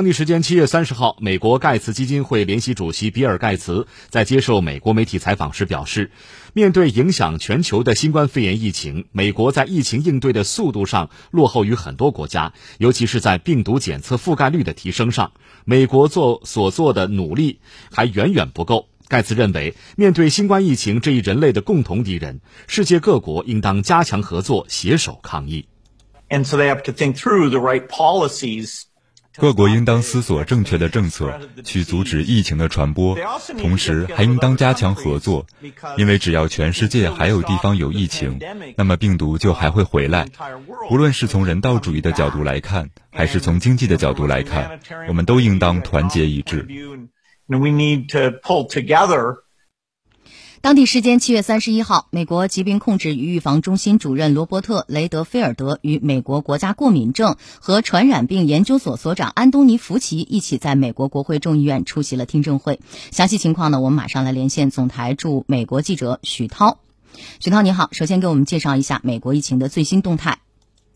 当地时间七月三十号，美国盖茨基金会联席主席比尔·盖茨在接受美国媒体采访时表示，面对影响全球的新冠肺炎疫情，美国在疫情应对的速度上落后于很多国家，尤其是在病毒检测覆盖率的提升上，美国做所做的努力还远远不够。盖茨认为，面对新冠疫情这一人类的共同敌人，世界各国应当加强合作，携手抗疫。And so they have to think through the right policies. 各国应当思索正确的政策，去阻止疫情的传播，同时还应当加强合作，因为只要全世界还有地方有疫情，那么病毒就还会回来。无论是从人道主义的角度来看，还是从经济的角度来看，我们都应当团结一致。当地时间七月三十一号，美国疾病控制与预防中心主任罗伯特·雷德菲尔德与美国国家过敏症和传染病研究所所长安东尼·福奇一起在美国国会众议院出席了听证会。详细情况呢，我们马上来连线总台驻美国记者许涛。许涛，你好，首先给我们介绍一下美国疫情的最新动态。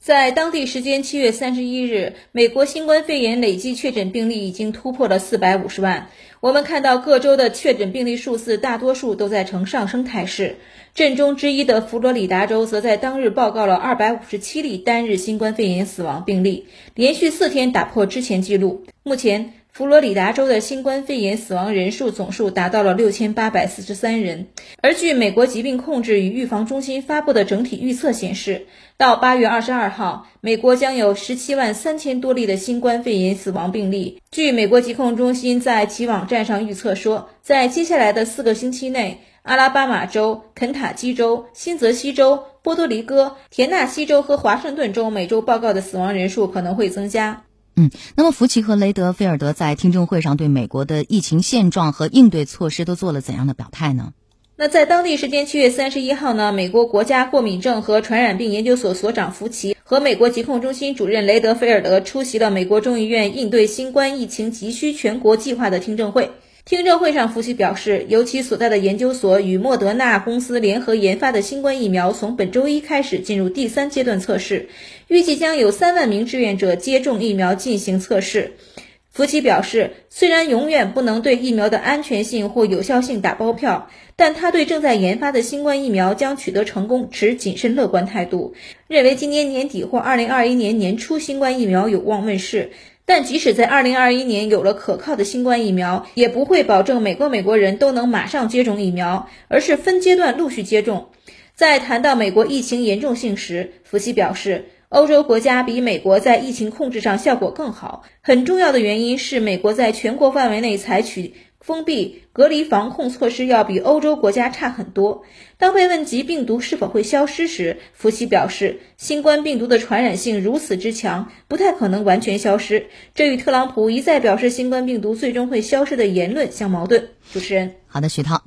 在当地时间七月三十一日，美国新冠肺炎累计确诊病例已经突破了四百五十万。我们看到各州的确诊病例数字大多数都在呈上升态势。震中之一的佛罗里达州则在当日报告了二百五十七例单日新冠肺炎死亡病例，连续四天打破之前记录。目前。佛罗里达州的新冠肺炎死亡人数总数达到了六千八百四十三人，而据美国疾病控制与预防中心发布的整体预测显示，到八月二十二号，美国将有十七万三千多例的新冠肺炎死亡病例。据美国疾控中心在其网站上预测说，在接下来的四个星期内，阿拉巴马州、肯塔基州、新泽西州、波多黎各、田纳西州和华盛顿州每周报告的死亡人数可能会增加。嗯，那么福奇和雷德菲尔德在听证会上对美国的疫情现状和应对措施都做了怎样的表态呢？那在当地时间七月三十一号呢，美国国家过敏症和传染病研究所所长福奇和美国疾控中心主任雷德菲尔德出席了美国众议院应对新冠疫情急需全国计划的听证会。听证会上，福奇表示，由其所在的研究所与莫德纳公司联合研发的新冠疫苗，从本周一开始进入第三阶段测试，预计将有三万名志愿者接种疫苗进行测试。福奇表示，虽然永远不能对疫苗的安全性或有效性打包票，但他对正在研发的新冠疫苗将取得成功持谨慎乐观态度，认为今年年底或二零二一年年初新冠疫苗有望问世。但即使在二零二一年有了可靠的新冠疫苗，也不会保证每个美国人都能马上接种疫苗，而是分阶段陆续接种。在谈到美国疫情严重性时，福奇表示，欧洲国家比美国在疫情控制上效果更好，很重要的原因是美国在全国范围内采取。封闭隔离防控措施要比欧洲国家差很多。当被问及病毒是否会消失时，福奇表示，新冠病毒的传染性如此之强，不太可能完全消失。这与特朗普一再表示新冠病毒最终会消失的言论相矛盾。主持人，好的，徐涛。